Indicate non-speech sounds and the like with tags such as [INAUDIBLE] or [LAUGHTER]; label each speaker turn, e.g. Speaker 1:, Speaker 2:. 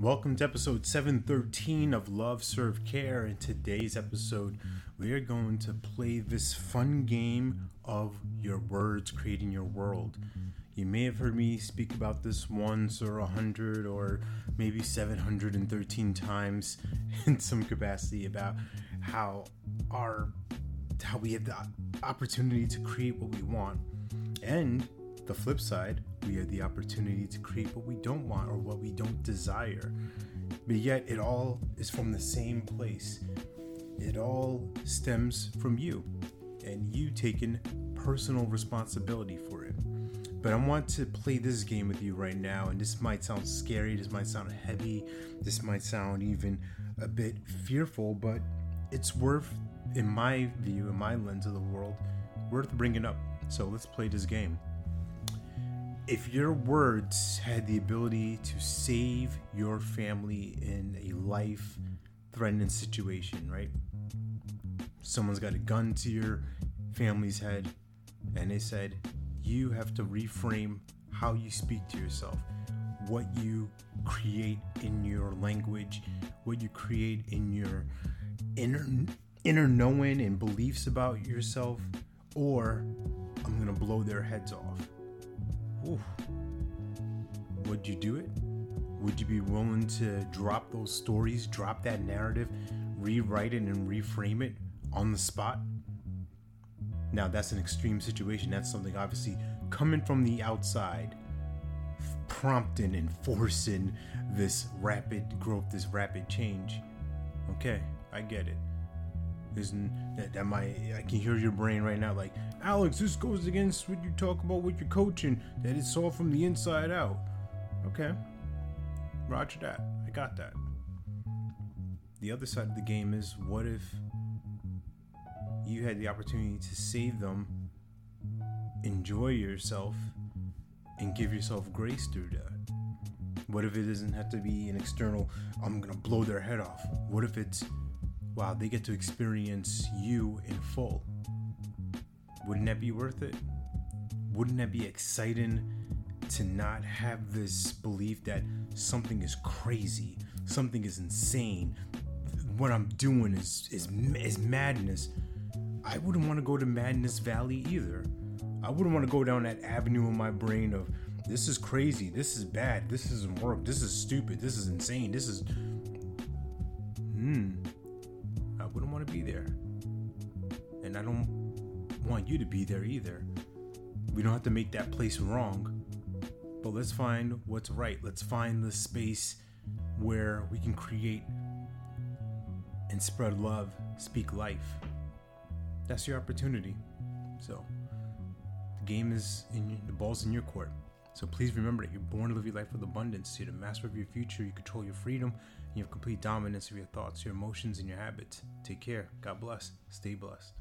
Speaker 1: Welcome to episode 713 of Love Serve Care. In today's episode, we are going to play this fun game of your words creating your world. You may have heard me speak about this once or a hundred or maybe 713 times [LAUGHS] in some capacity about how our how we have the opportunity to create what we want. And the flip side, we have the opportunity to create what we don't want or what we don't desire. But yet, it all is from the same place. It all stems from you and you taking personal responsibility for it. But I want to play this game with you right now, and this might sound scary, this might sound heavy, this might sound even a bit fearful, but it's worth, in my view, in my lens of the world, worth bringing up. So let's play this game if your words had the ability to save your family in a life threatening situation, right? Someone's got a gun to your family's head, and they said, you have to reframe how you speak to yourself, what you create in your language, what you create in your inner inner knowing and beliefs about yourself, or I'm gonna blow their heads off. Oof. Would you do it? Would you be willing to drop those stories, drop that narrative, rewrite it, and reframe it on the spot? Now, that's an extreme situation. That's something obviously coming from the outside, prompting and forcing this rapid growth, this rapid change. Okay, I get it. Isn't that, that might I can hear your brain right now like Alex, this goes against what you talk about with your coaching, that it's all from the inside out. Okay. Roger that. I got that. The other side of the game is what if you had the opportunity to save them, enjoy yourself, and give yourself grace through that? What if it doesn't have to be an external, I'm gonna blow their head off? What if it's wow, they get to experience you in full. Wouldn't that be worth it? Wouldn't that be exciting to not have this belief that something is crazy, something is insane, what I'm doing is is is madness. I wouldn't want to go to Madness Valley either. I wouldn't want to go down that avenue in my brain of this is crazy, this is bad, this doesn't work, this is stupid, this is insane, this is hmm wouldn't want to be there. And I don't want you to be there either. We don't have to make that place wrong, but let's find what's right. Let's find the space where we can create and spread love, speak life. That's your opportunity. So, the game is in the ball's in your court. So please remember that you're born to live your life with abundance. You're the master of your future. You control your freedom. And you have complete dominance of your thoughts, your emotions, and your habits. Take care. God bless. Stay blessed.